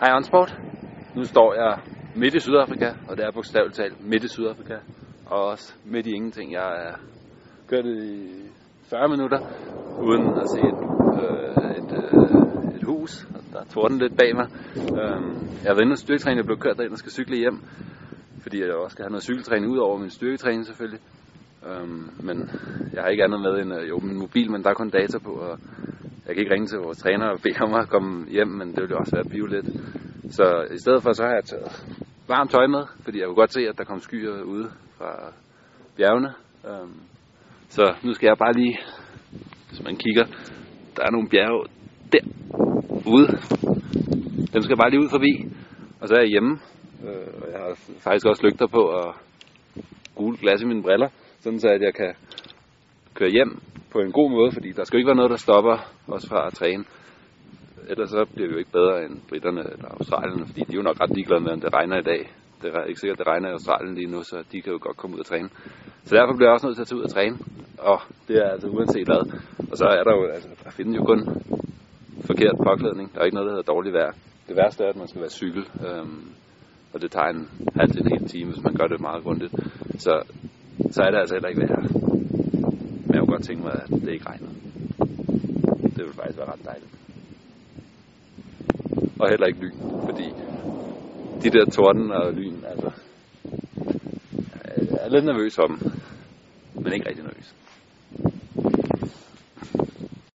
Hej Onsport. Nu står jeg midt i Sydafrika, og det er bogstaveligt talt midt i Sydafrika. Og også midt i ingenting. Jeg er kørt i 40 minutter, uden at se et, øh, et, øh, et hus. Der er torden lidt bag mig. Øh, jeg har været inde og styrketræne, jeg blev kørt derind og skal cykle hjem. Fordi jeg også skal have noget cykeltræning ud over min styrketræning selvfølgelig. Øh, men jeg har ikke andet med end øh, jo, min mobil, men der er kun data på, og jeg kan ikke ringe til vores træner og bede om at komme hjem, men det ville også være bio lidt. Så i stedet for, så har jeg taget varmt tøj med, fordi jeg kunne godt se, at der kom skyer ude fra bjergene. Um, så nu skal jeg bare lige, hvis man kigger, der er nogle bjerge der ude. Dem skal jeg bare lige ud forbi, og så er jeg hjemme. Uh, og jeg har faktisk også lygter på og gule glas i mine briller, sådan så at jeg kan køre hjem på en god måde, fordi der skal ikke være noget, der stopper os fra at træne. Ellers så bliver vi jo ikke bedre end britterne eller australierne, fordi de er jo nok ret ligeglade med, om det regner i dag. Det er ikke sikkert, at det regner i Australien lige nu, så de kan jo godt komme ud og træne. Så derfor bliver jeg også nødt til at tage ud og træne, og det er altså uanset hvad. Og så er der jo, altså, der findes jo kun forkert påklædning. Der er ikke noget, der hedder dårligt vejr. Det værste er, at man skal være cykel, øhm, og det tager en halv til en hel time, hvis man gør det meget grundigt. Så, så er det altså heller ikke værd. Jeg godt tænke mig, at det ikke regner. Det ville faktisk være ret dejligt. Og heller ikke lyn, fordi de der torden og lyn, altså, jeg er lidt nervøs om men ikke rigtig nervøs.